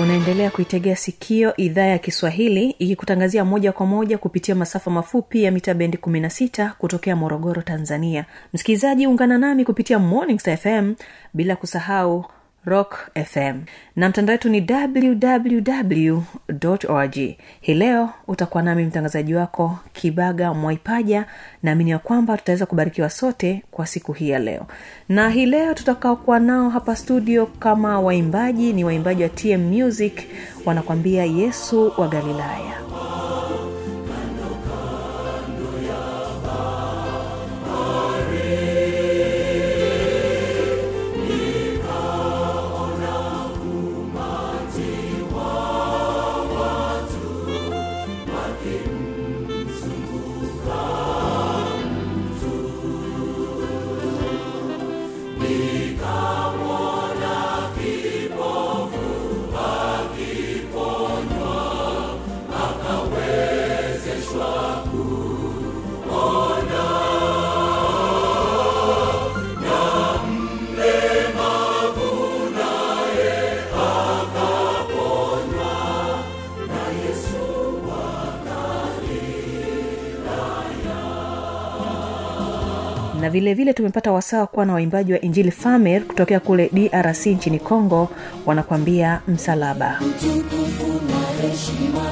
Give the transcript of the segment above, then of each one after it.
unaendelea kuitegea sikio idhaa ya kiswahili ikikutangazia moja kwa moja kupitia masafa mafupi ya mita bendi 16 kutokea morogoro tanzania. Msikilizaji ungana nami kupitia morning fm bila kusahau rock fm na mtandao wetu ni www org. Hii leo utakuwa nami mtangazaji wako kibaga mwaipaja. Naamini ya kwamba tutaweza kubarikiwa sote kwa siku hii ya leo. Na hii leo tutakaokuwa nao hapa studio kama waimbaji. Ni waimbaji wa tm music. Wanakwambia yesu wa galilaya vile vile tumepata wasaa kuwa na waimbaji wa injili famer kutokea kule drc nchini congo wanakuambia msalaba. Utukufu na heshima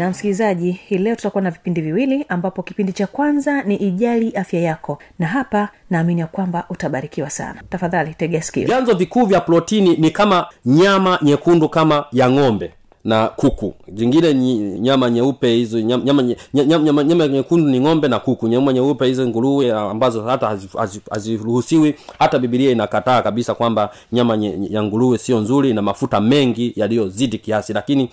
na msikilizaji hii leo tutakuwa na vipindi viwili ambapo kipindi cha kwanza ni ijali afya yako na hapa naamini ya kwamba utabarikiwa sana. Tafadhali tegea sikio. Vyanzo vikuu vya protini ni kama nyama nyekundu kama ya ng'ombe na kuku. Jingine nyi- nyama nyeupe hizo nyama, nyama, nyama, nyama, nyama nyekundu ni ng'ombe na kuku. Nyama nyeupe hizo nguruwe ambazo hata hazi- hazi- haziruhusiwi hata bibilia inakataa kabisa kwamba nyama nye, ya nguruwe sio nzuri na mafuta mengi yaliyozidi kiasi. Lakini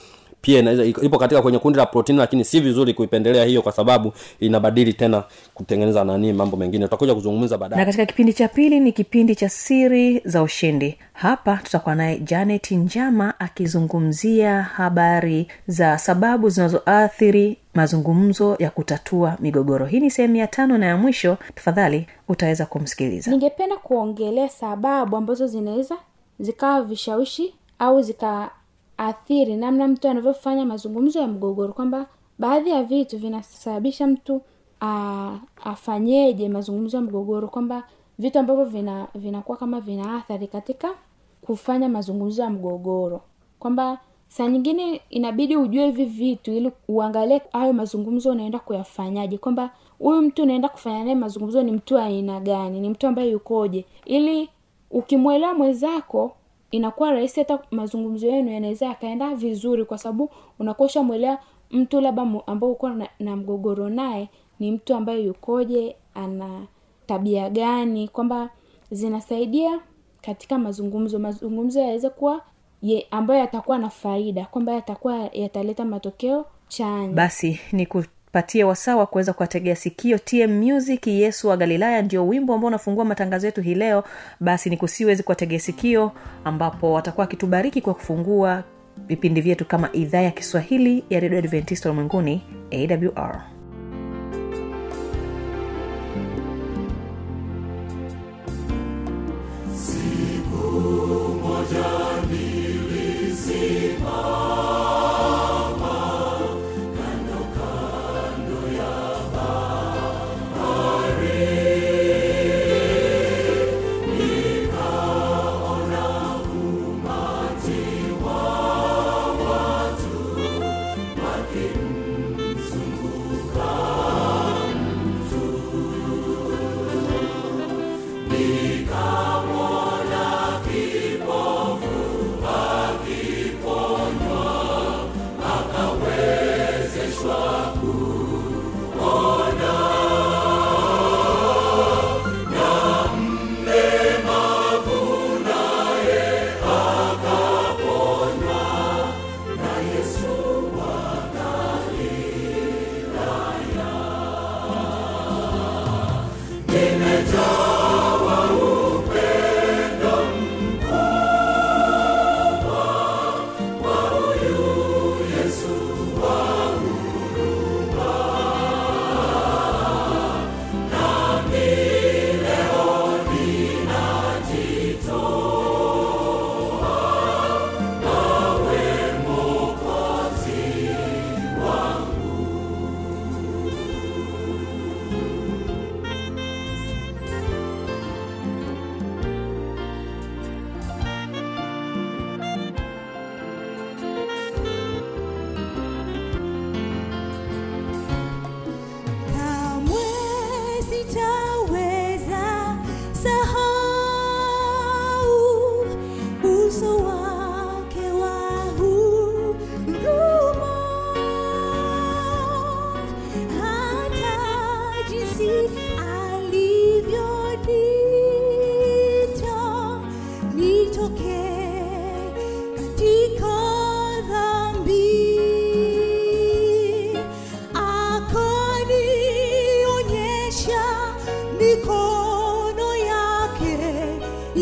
pia inaweza ipo katika kwenye kundi la protini lakini si vizuri kuipendelea hiyo kwa sababu inabadili tena kutengeneza nani mambo mengine. Tutakuja kuzungumza baadaye. Na katika kipindi cha pili ni kipindi cha siri za ushindi. Hapa tutakuwa naye janet njama akizungumzia habari za sababu zinazoathiri mazungumzo ya kutatua migogoro. Hii ni sehemu ya tano na ya mwisho. Tafadhali utaweza kumsikiliza. Ningependa kuongelea sababu ambazo zinaweza zikawa vishawishi au zikaathiri namna mtu anavyofanya mazungumzo ya mgogoro kwamba baadhi ya vitu vinasababisha mtu a, afanyeje mazungumzo ya mgogoro kwamba vitu ambavyo vina vinakuwa kama vina athari katika kufanya mazungumzo ya mgogoro. Kwamba saa nyingine inabidi ujue hivi vitu ili uangalie hayo mazungumzo unaenda kuyafanyaje. Kwamba huyu mtu unaenda kufanya naye mazungumzo ni mtu aina gani? Ni mtu ambaye yukoje? Ili ukimwelewa mwenzako inakuwa rahisi hata mazungumzo yenu yanaweza yakaenda vizuri kwa sababu unakuwa ushamwelewa mtu labda ambao uko na, na mgogoro naye ni mtu ambaye yukoje ana tabia gani kwamba zinasaidia katika mazungumzo. Mazungumzo yaweze kuwa ambayo yatakuwa na faida kwamba yatakuwa yataleta matokeo chanya. Basi ni kupatie wasaa wa kuweza kuwategea sikio tm music. Yesu wa galilaya ndio wimbo ambao unafungua matangazo yetu hii leo. Basi ni kusiwezi kuwategea sikio ambapo watakuwa wakitubariki kwa kufungua vipindi vyetu kama idhaa ya kiswahili ya redio adventista ulimwenguni awr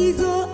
hizo alama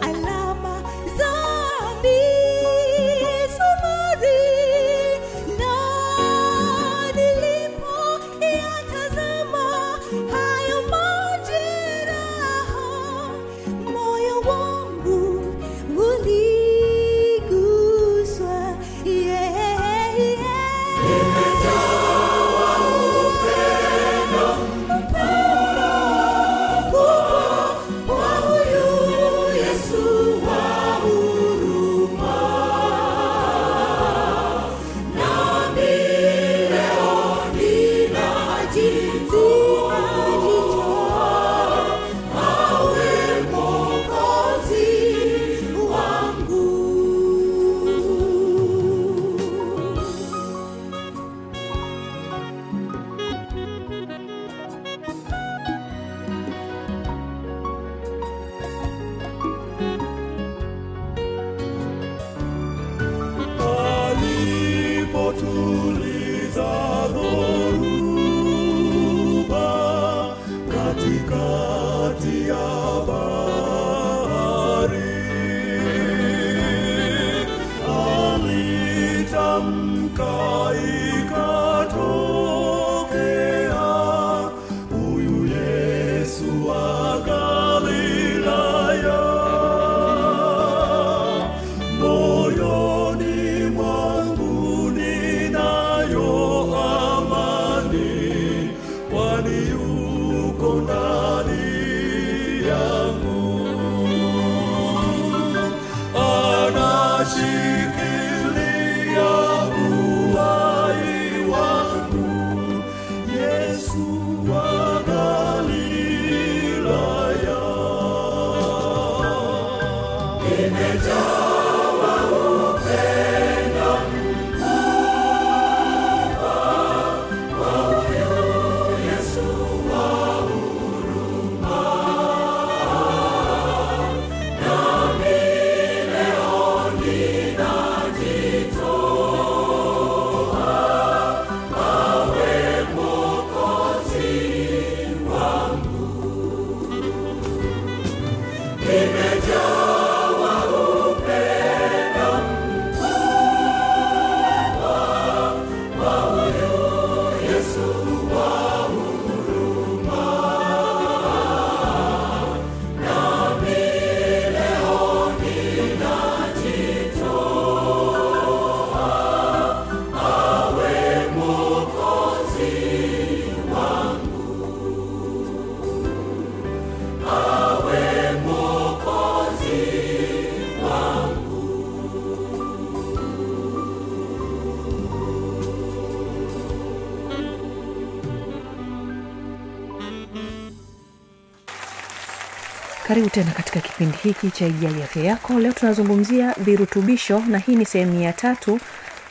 kipindi hiki cha ijali afya yako. Leo tunazungumzia virutubisho na hii ni sehemu ya tatu.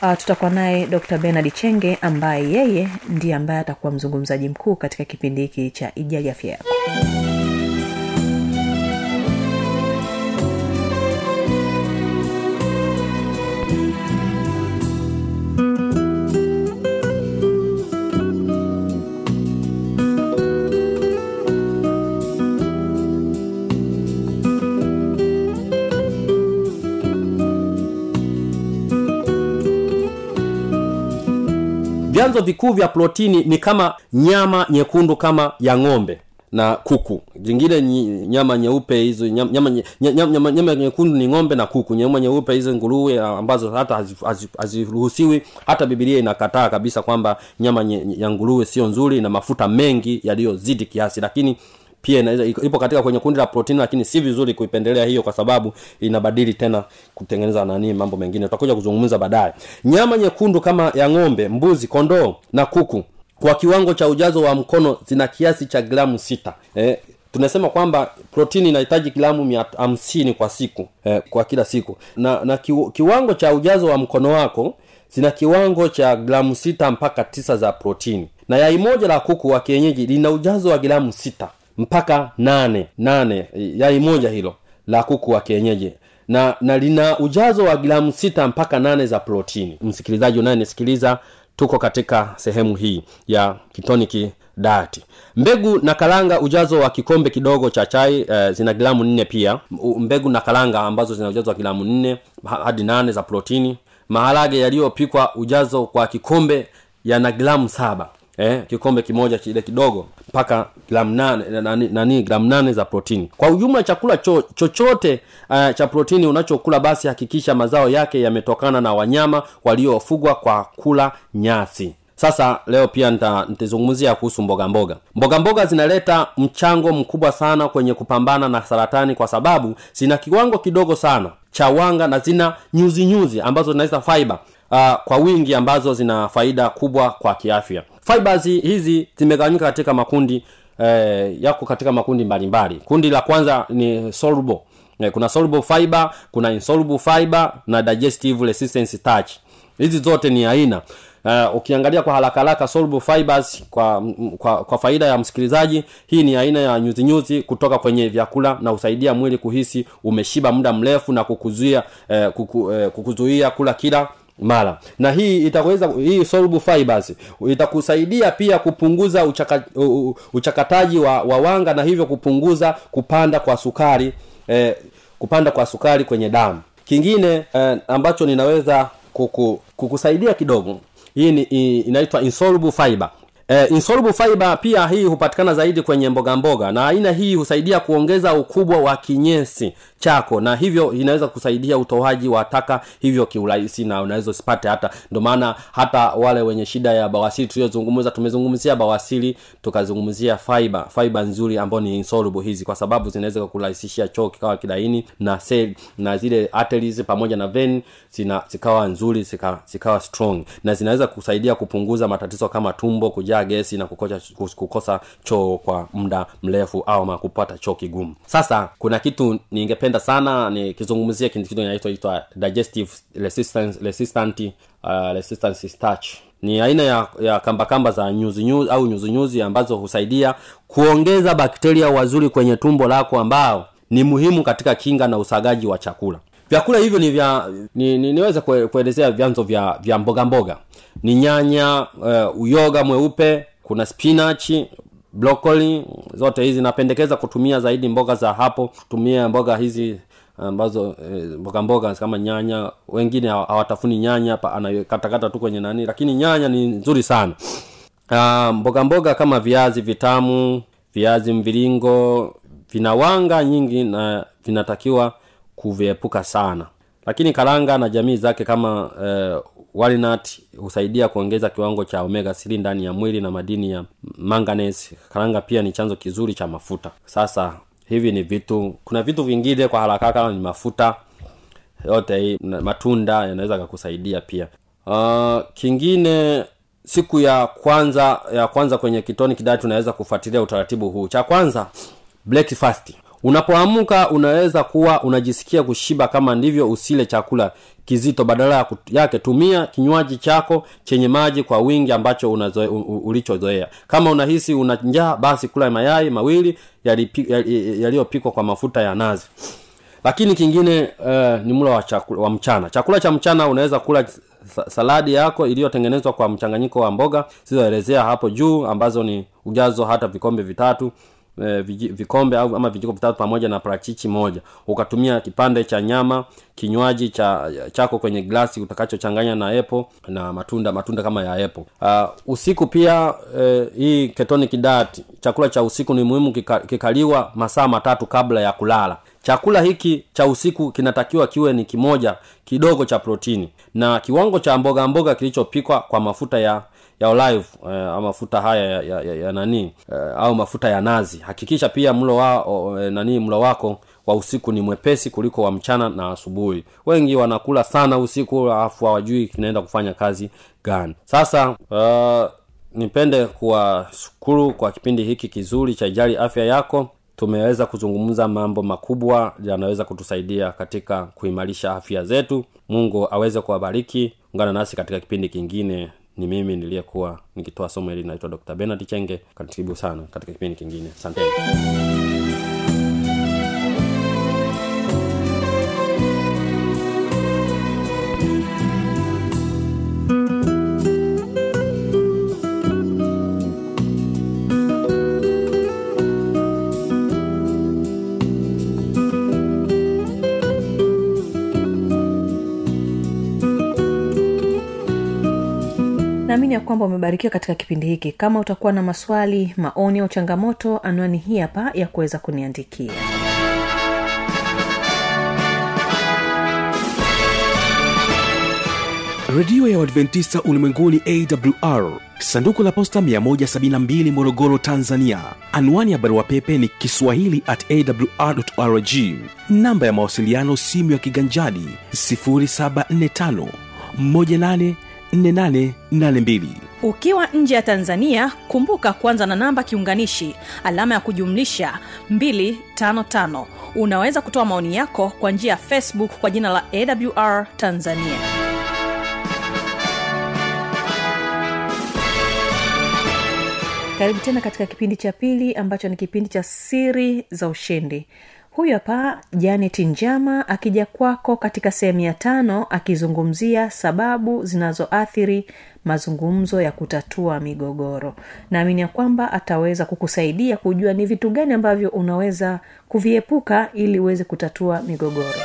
Uh, tutakuwa naye dr benard chenge ambaye yeye ndiye ambaye atakuwa mzungumzaji mkuu katika kipindi hiki cha ijali afya yako vyanzo vikuu vya protini ni kama nyama nyekundu kama ya ng'ombe na kuku. Jingine nyama nyeupe hizo nyama, nyama, nyama, nyama, nyama nyekundu ni ng'ombe na kuku. Nyama nyeupe hizo nguruwe ambazo hata hazi- hazi- haziruhusiwi. Hata bibilia inakataa kabisa kwamba nyama nye, ya nguruwe sio nzuri na mafuta mengi yaliyozidi kiasi. Lakini pia inaweza ipo katika kwenye kundi la protini lakini si vizuri kuipendelea hiyo kwa sababu inabadili tena kutengeneza nani mambo mengine. Tutakuja kuzungumza baadaye. Nyama nyekundu kama ya ng'ombe mbuzi kondoo na kuku kwa kiwango cha ujazo wa mkono zina kiasi cha gramu sita. Eh, tunasema kwamba protini inahitaji gramu hamsini kwa siku eh, kwa kila siku. Na na kiw, kiwango cha ujazo wa mkono wako zina kiwango cha gramu sita mpaka tisa za protini na yai moja la kuku wa kienyeji lina ujazo wa gramu sita mpaka nane nane yai moja hilo la kuku wa kienyeji. Na na lina ujazo wa gramu sita mpaka nane za protini. Msikilizaji unayenisikiliza tuko katika sehemu hii ya kitoniki dati mbegu na karanga ujazo wa kikombe kidogo cha chai e, zina gramu nne pia. Mbegu na karanga ambazo zina ujazo wa gramu nne hadi nane za protini. Maharage yaliyopikwa ujazo kwa kikombe yana gramu saba eh, kikombe kimoja kile kidogo mpaka gramu nani, gramu nane za protini. Kwa ujumla chakula cho, chochote uh, cha protini unachokula basi hakikisha mazao yake yametokana na wanyama waliofugwa kwa kula nyasi. Sasa leo pia nita- nitazungumzia kuhusu mboga mboga. Mboga mboga zinaleta mchango mkubwa sana kwenye kupambana na saratani kwa sababu zina kiwango kidogo sana cha wanga na zina nyuzi nyuzi ambazo zinaita fiber uh, kwa wingi ambazo zina faida kubwa kwa kiafya. Fibers hizi zimegawanyika katika makundi eh, yako katika makundi mbalimbali. Kundi la kwanza ni soluble. Eh, kuna soluble fiber kuna insoluble fiber na digestive resistance starch. Hizi zote ni aina. Uh, ukiangalia kwa haraka haraka soluble fibers kwa, kwa kwa faida ya msikilizaji hii ni aina ya nyuzi nyuzi kutoka kwenye vyakula na husaidia mwili kuhisi umeshiba muda mrefu na kukuzuia eh, kuku, eh, kukuzuia kula kila mara. Na hii itaweza hii soluble fibers itakusaidia pia kupunguza uchaka, uchakataji wa, wa wanga na hivyo kupunguza kupanda kwa sukari eh, kupanda kwa sukari kwenye damu. Kingine eh, ambacho ninaweza kuku, kukusaidia kidogo hii ni inaitwa insoluble fiber. Eh, insoluble fiber pia hii hupatikana zaidi kwenye mboga mboga na aina hii husaidia kuongeza ukubwa wa kinyesi chako. Na hivyo inaweza kusaidia utoaji wa taka hivyo kiurahisi na unaweza usipate hata. Ndio maana hata wale wenye shida ya bawasili tuliyozungumza tumezungumzia bawasili tukazungumzia fiber fiber nzuri ambayo ni insoluble hizi kwa sababu zinaweza kurahisishia choo kikawa kilaini na sel na zile arteries pamoja na vein zina zikawa nzuri zika, zikawa strong. Na zinaweza kusaidia kupunguza matatizo kama tumbo kujaa gesi na kukosa, kukosa choo kwa muda mrefu au kupata choo kigumu. Sasa kuna kitu ningependa sana nikizungumzia kitu kitu inaitwa digestive resistance resistant uh, resistance starch. Ni aina ya, ya kamba kamba za nyuzi nyuzi au nyuzi nyuzi ambazo husaidia kuongeza bakteria wazuri kwenye tumbo lako ambao ni muhimu katika kinga na usagaji wa chakula. Vyakula hivyo ni vya ni, ni, niweze kuelezea vyanzo vya vya mboga mboga. Ni nyanya uh, uyoga mweupe kuna spinach broccoli zote hizi napendekeza kutumia zaidi mboga za hapo. Kutumia mboga hizi ambazo eh, mboga mboga kama nyanya. Wengine hawatafuni nyanya pa anakatakata tu kwenye nani lakini nyanya ni nzuri sana. Uh, mboga mboga kama viazi vitamu viazi mviringo vina wanga nyingi na vinatakiwa kuviepuka sana. Lakini karanga na jamii zake kama eh, walnut husaidia kuongeza kiwango cha omega 3 ndani ya mwili na madini ya manganese. Karanga pia ni chanzo kizuri cha mafuta. Sasa hivi ni vitu kuna vitu vingine kwa haraka kama ni mafuta yote hii matunda yanaweza kakusaidia pia. Uh, kingine siku ya kwanza ya kwanza kwenye kitoni kidati unaweza kufuatilia utaratibu huu. Cha kwanza breakfast unapoamka unaweza kuwa unajisikia kushiba kama ndivyo usile chakula kizito. Badala yake tumia kinywaji chako chenye maji kwa wingi ambacho ulichozoea. Kama unahisi una njaa basi kula mayai mawili yaliyopikwa kwa mafuta ya nazi. Lakini kingine uh, ni mlo wa, wa mchana. Chakula cha mchana unaweza kula saladi yako iliyotengenezwa kwa mchanganyiko wa mboga zilizoelezea hapo juu ambazo ni ujazo hata vikombe vitatu eh, vikombe au ama vijiko vitatu pamoja na parachichi moja. Ukatumia kipande cha nyama kinywaji cha chako kwenye glasi utakachochanganya na epo na matunda matunda kama ya epo. Uh, usiku pia eh, hii ketonic diet chakula cha usiku ni muhimu kika, kikaliwa masaa matatu kabla ya kulala. Chakula hiki cha usiku kinatakiwa kiwe ni kimoja kidogo cha protini na kiwango cha mboga mboga kilichopikwa kwa mafuta ya ya olive eh, au mafuta haya ya, ya, ya, ya nani eh, au mafuta ya nazi. Hakikisha pia mlo wa o, eh, nani mlo wako wa usiku ni mwepesi kuliko wa mchana na asubuhi. Wengi wanakula sana usiku alafu hawajui kinaenda kufanya kazi gani. Sasa uh, nipende kuwashukuru kwa kipindi hiki kizuri cha ijali afya yako. Tumeweza kuzungumza mambo makubwa yanaweza kutusaidia katika kuimarisha afya zetu. Mungu aweze kuwabariki. Ungana nasi katika kipindi kingine ni mimi niliyekuwa nikitoa somo hili naitwa dr benard chenge. Karibu sana katika kipindi kingine. Asanteni naamini ya kwamba umebarikiwa katika kipindi hiki. Kama utakuwa na maswali maoni au changamoto anwani hii hapa ya kuweza kuniandikia. Redio ya uadventista ulimwenguni awr sanduku la posta 172 morogoro tanzania. Anwani ya barua pepe ni kiswahili at awrrg namba ya mawasiliano simu ya kiganjadi 745 184882 ukiwa nje ya tanzania kumbuka kuanza na namba kiunganishi alama ya kujumlisha 255 unaweza kutoa maoni yako kwa njia ya facebook kwa jina la awr tanzania. Karibu tena katika kipindi cha pili ambacho ni kipindi cha siri za ushindi huyu hapa janet njama akija kwako katika sehemu ya tano akizungumzia sababu zinazoathiri mazungumzo ya kutatua migogoro. Naamini ya kwamba ataweza kukusaidia kujua ni vitu gani ambavyo unaweza kuviepuka ili uweze kutatua migogoro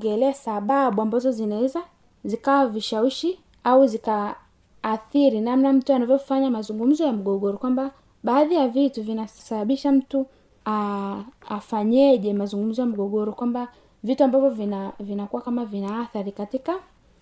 kuongelea sababu ambazo zinaweza zikawa vishawishi au zikaathiri namna mtu anavyofanya mazungumzo ya mgogoro kwamba baadhi ya vitu vinasababisha mtu a, afanyeje mazungumzo ya mgogoro kwamba vitu ambavyo vina vinakuwa kama vina athari katika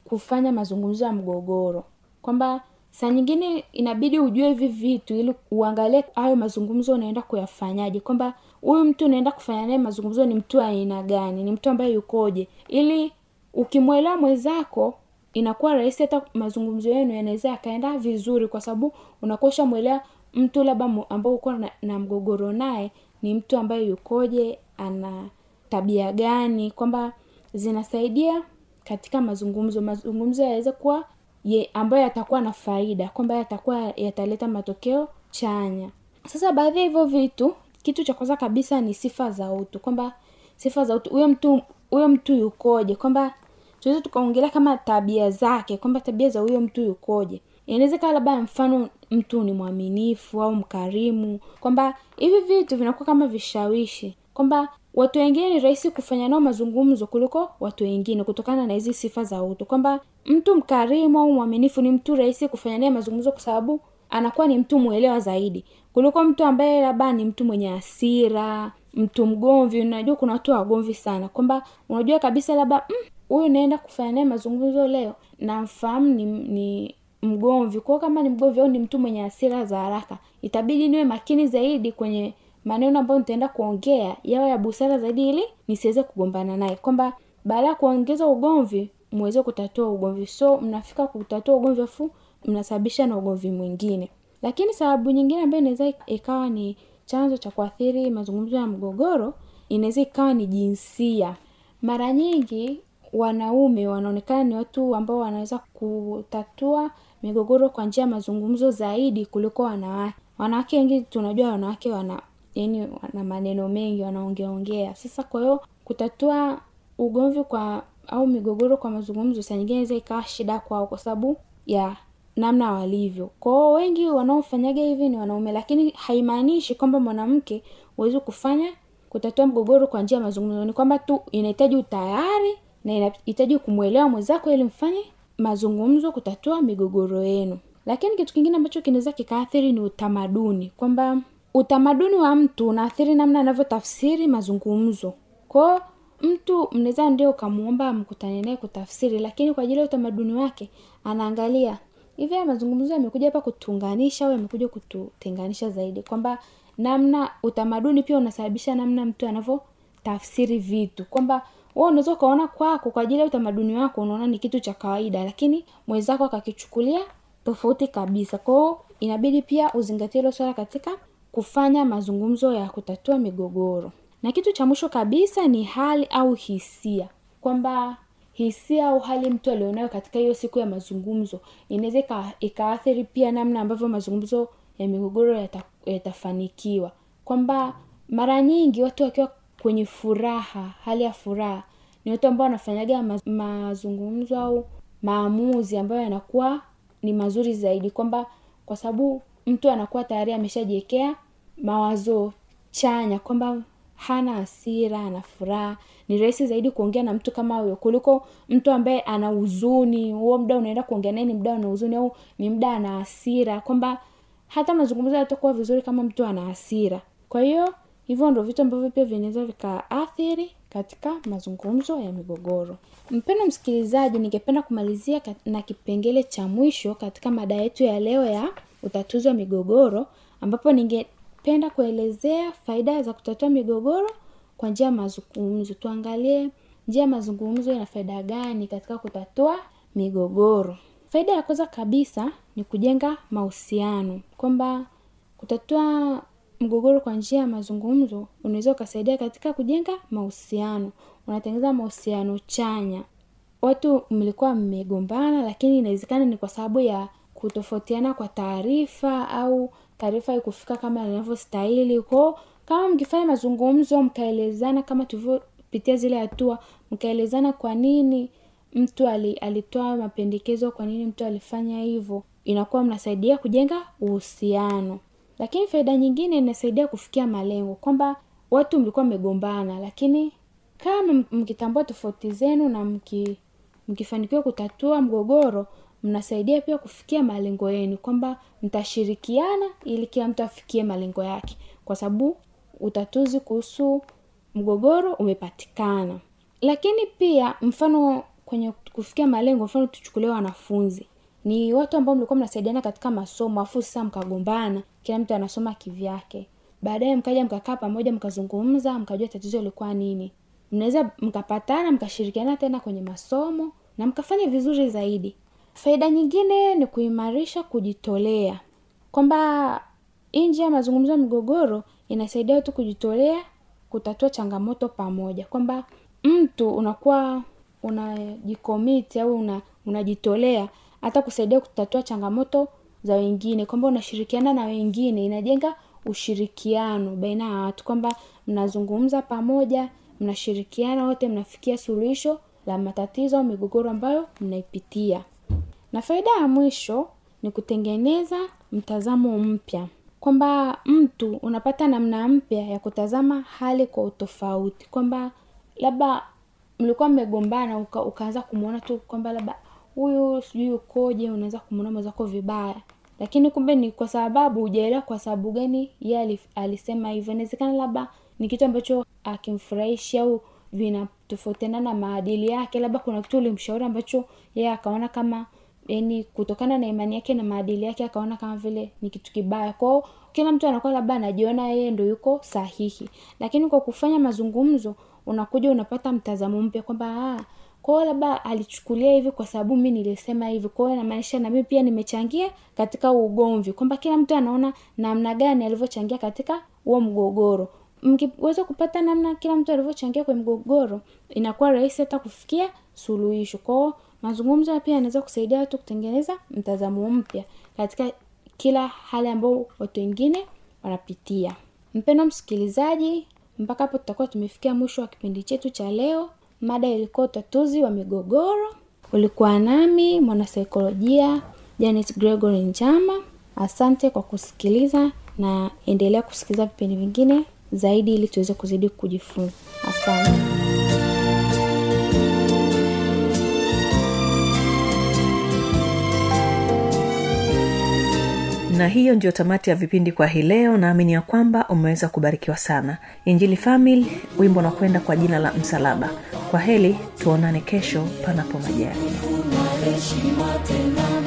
kufanya mazungumzo ya mgogoro. Kwamba saa nyingine inabidi ujue hivi vitu ili uangalie hayo mazungumzo unaenda kuyafanyaje. Kwamba huyu mtu unaenda kufanya naye mazungumzo ni mtu aina gani? Ni mtu ambaye yukoje? Ili ukimwelewa mwenzako inakuwa rahisi hata mazungumzo yenu yanaweza yakaenda vizuri kwa sababu unakuwa ushamwelewa mtu labda ambao uko na, na mgogoro naye ni mtu ambaye yukoje ana tabia gani kwamba zinasaidia katika mazungumzo. Mazungumzo yaweze kuwa ye, ambayo yatakuwa na faida kwamba yatakuwa yataleta matokeo chanya. Sasa baadhi ya hivyo vitu kitu cha kwanza kabisa ni sifa za utu kwamba sifa za utu huyo mtu huyo mtu yukoje kwamba tunaweza tukaongelea kama tabia zake kwamba tabia za huyo mtu yukoje. Inaweza labda mfano mtu ni mwaminifu au mkarimu kwamba hivi vitu vinakuwa kama vishawishi kwamba watu wengine ni rahisi kufanya nao mazungumzo kuliko watu wengine kutokana na hizi sifa za utu kwamba mtu mkarimu au mwaminifu ni mtu rahisi kufanya naye mazungumzo kwa sababu anakuwa ni mtu mwelewa zaidi. Kuliko mtu ambaye labda ni mtu mwenye hasira mtu mgomvi. Unajua kuna watu wagomvi sana. Kwamba unajua kabisa labda "Mm, naenda kufanya naye mazungumzo leo. Namfahamu ni, ni mgomvi. Kwao kama ni mgomvi au ni mtu mwenye hasira za haraka itabidi niwe makini zaidi kwenye maneno ambayo nitaenda kuongea yawe ya busara zaidi ili nisiweze kugombana naye. Kwamba baada ya kuongeza ugomvi muweze kutatua ugomvi. So mnafika kutatua ugomvi afu mnasababisha na ugomvi mwingine. Lakini sababu nyingine ambayo inaweza ikawa ni chanzo cha kuathiri mazungumzo ya mgogoro inaweza ikawa ni jinsia. Mara nyingi wanaume wanaonekana ni watu ambao wanaweza kutatua migogoro kwa njia ya mazungumzo zaidi kuliko wanawake. Wanawake wengi tunajua wanawake wana yani wana maneno mengi wanaongeaongea sasa kwa hiyo kutatua ugomvi kwa au migogoro kwa mazungumzo saa nyingine inaweza ikawa shida kwao kwa sababu ya namna walivyo. Kwao wengi wanaofanyaga hivi ni wanaume lakini haimaanishi kwamba mwanamke huwezi kufanya kutatua mgogoro kwa njia ya mazungumzo. Ni kwamba tu inahitaji utayari na inahitaji kumwelewa mwenzako ili mfanye mazungumzo kutatua migogoro yenu. Lakini kitu kingine ambacho kinaweza kikaathiri ni utamaduni kwamba utamaduni wa mtu unaathiri namna anavyotafsiri mazungumzo. Kwao mtu mnaweza ndio ukamwomba mkutane naye kutafsiri lakini kwa ajili ya utamaduni wake anaangalia hivi haya mazungumzo yamekuja hapa kutuunganisha au yamekuja kututenganisha zaidi? Kwamba namna utamaduni pia unasababisha namna mtu anavyotafsiri vitu. Kwamba wewe unaweza ukaona kwako kwa ajili ya utamaduni wako unaona ni kitu cha kawaida lakini mwenzako akakichukulia tofauti kabisa. Kwao inabidi pia uzingatie hilo swala katika kufanya mazungumzo ya kutatua migogoro. Na kitu cha mwisho kabisa ni hali au hisia. Kwamba hisia au hali mtu alionayo katika hiyo siku ya mazungumzo. Inaweza ika- ikaathiri pia namna ambavyo mazungumzo ya migogoro yata- yatafanikiwa. Kwamba mara nyingi watu wakiwa kwenye furaha hali ya furaha ni watu ambao wanafanyaga ma- mazungumzo au maamuzi ambayo yanakuwa ni mazuri zaidi. Kwamba kwa sababu mtu anakuwa tayari ameshajiwekea mawazo chanya. Kwamba hana hasira ana furaha. Ni rahisi zaidi kuongea na mtu kama huyo kuliko mtu ambaye ana huzuni. Huo muda unaenda kuongea naye ni muda ana huzuni au ni muda ana hasira. Kwamba hata mazungumzo yatakuwa vizuri kama mtu ana hasira. Kwa hiyo hivyo ndo vitu ambavyo pia vinaweza vikaathiri katika mazungumzo ya migogoro. Mpendo msikilizaji ningependa kumalizia na kipengele cha mwisho katika mada yetu ya leo ya utatuzi wa migogoro ambapo ningependa kuelezea faida za kutatua migogoro kwa njia ya mazungumzo. Tuangalie njia ya mazungumzo ina faida gani katika kutatua migogoro. Faida ya kwanza kabisa ni kujenga mahusiano. Kwamba kutatua mgogoro kwa njia ya mazungumzo unaweza ukasaidia katika kujenga mahusiano. Unatengeneza mahusiano chanya. Watu mlikuwa mmegombana lakini inawezekana ni kwa sababu ya kutofautiana kwa taarifa au taarifa ikufika kama inavyostahili kwao kama mkifanya mazungumzo mkaelezana kama tulivyopitia zile hatua mkaelezana kwa nini mtu alitoa mapendekezo kwa nini mtu alifanya hivyo inakuwa mnasaidia kujenga uhusiano. Lakini faida nyingine inasaidia kufikia malengo kwamba watu mlikuwa mmegombana lakini kama mkitambua tofauti zenu na mki, mkifanikiwa kutatua mgogoro mnasaidia pia kufikia malengo yenu kwamba mtashirikiana ili kila mtu afikie malengo yake kwa sababu utatuzi kuhusu mgogoro umepatikana. Lakini pia mfano kwenye kufikia malengo mfano tuchukulie wanafunzi. Ni watu ambao mlikuwa mnasaidiana katika masomo afu sasa mkagombana kila mtu anasoma kivyake. Baadaye mkaja mkakaa pamoja mkazungumza mkajua tatizo lilikuwa nini. Mnaweza mkapatana mkashirikiana tena kwenye masomo na mkafanya vizuri zaidi faida nyingine ni kuimarisha kujitolea. Kwamba nje ya mazungumzo ya migogoro inasaidia watu kujitolea kutatua changamoto pamoja. Kwamba mtu unakuwa unajikomiti au una, unajitolea hata kusaidia kutatua changamoto za wengine. Kwamba unashirikiana na wengine inajenga ushirikiano baina ya watu. Kwamba mnazungumza pamoja mnashirikiana wote mnafikia suluhisho la matatizo au migogoro ambayo mnaipitia na faida ya mwisho ni kutengeneza mtazamo mpya. Kwamba mtu unapata namna mpya ya kutazama hali kwa utofauti. Kwamba labda mlikuwa mmegombana uka, ukaanza kumwona tu kwamba labda huyu sijui ukoje unaweza kumwona mwenzako vibaya. Lakini kumbe ni kwa sababu hujaelewa kwa sababu gani ye alisema hivyo. Inawezekana labda ni kitu ambacho akimfurahishi au vinatofautiana na maadili yake. Labda kuna kitu ulimshauri ambacho yeye akaona kama yani kutokana na imani yake na maadili yake akaona kama vile ni kitu kibaya. Kwao kila mtu anakuwa labda anajiona yeye ndo yuko sahihi. Lakini kwa kufanya mazungumzo unakuja unapata mtazamo mpya kwamba ah, kwao labda alichukulia hivi kwa sababu mi nilisema hivi. Kwao inamaanisha na pia nimechangia katika ugomvi. Kwamba kila mtu anaona namna gani alivyochangia katika huo mgogoro. Mkiweza kupata namna kila mtu alivyochangia kwenye mgogoro inakuwa rahisi hata kufikia suluhisho. Kwao mazungumzo pia yanaweza kusaidia watu kutengeneza mtazamo mpya katika kila hali ambayo watu wengine wanapitia. Mpendo msikilizaji mpaka hapo tutakuwa tumefikia mwisho wa kipindi chetu cha leo. Mada ilikuwa utatuzi wa migogoro. Ulikuwa nami mwanasaikolojia janet gregory njama. Asante kwa kusikiliza na endelea kusikiliza vipindi vingine zaidi ili tuweze kuzidi kujifunza. Asante na hiyo ndio tamati ya vipindi kwa hii leo. Naamini ya kwamba umeweza kubarikiwa sana. Injili famil wimbo unakwenda kwa jina la msalaba. Kwa heli tuonane kesho panapo majali. heshima tena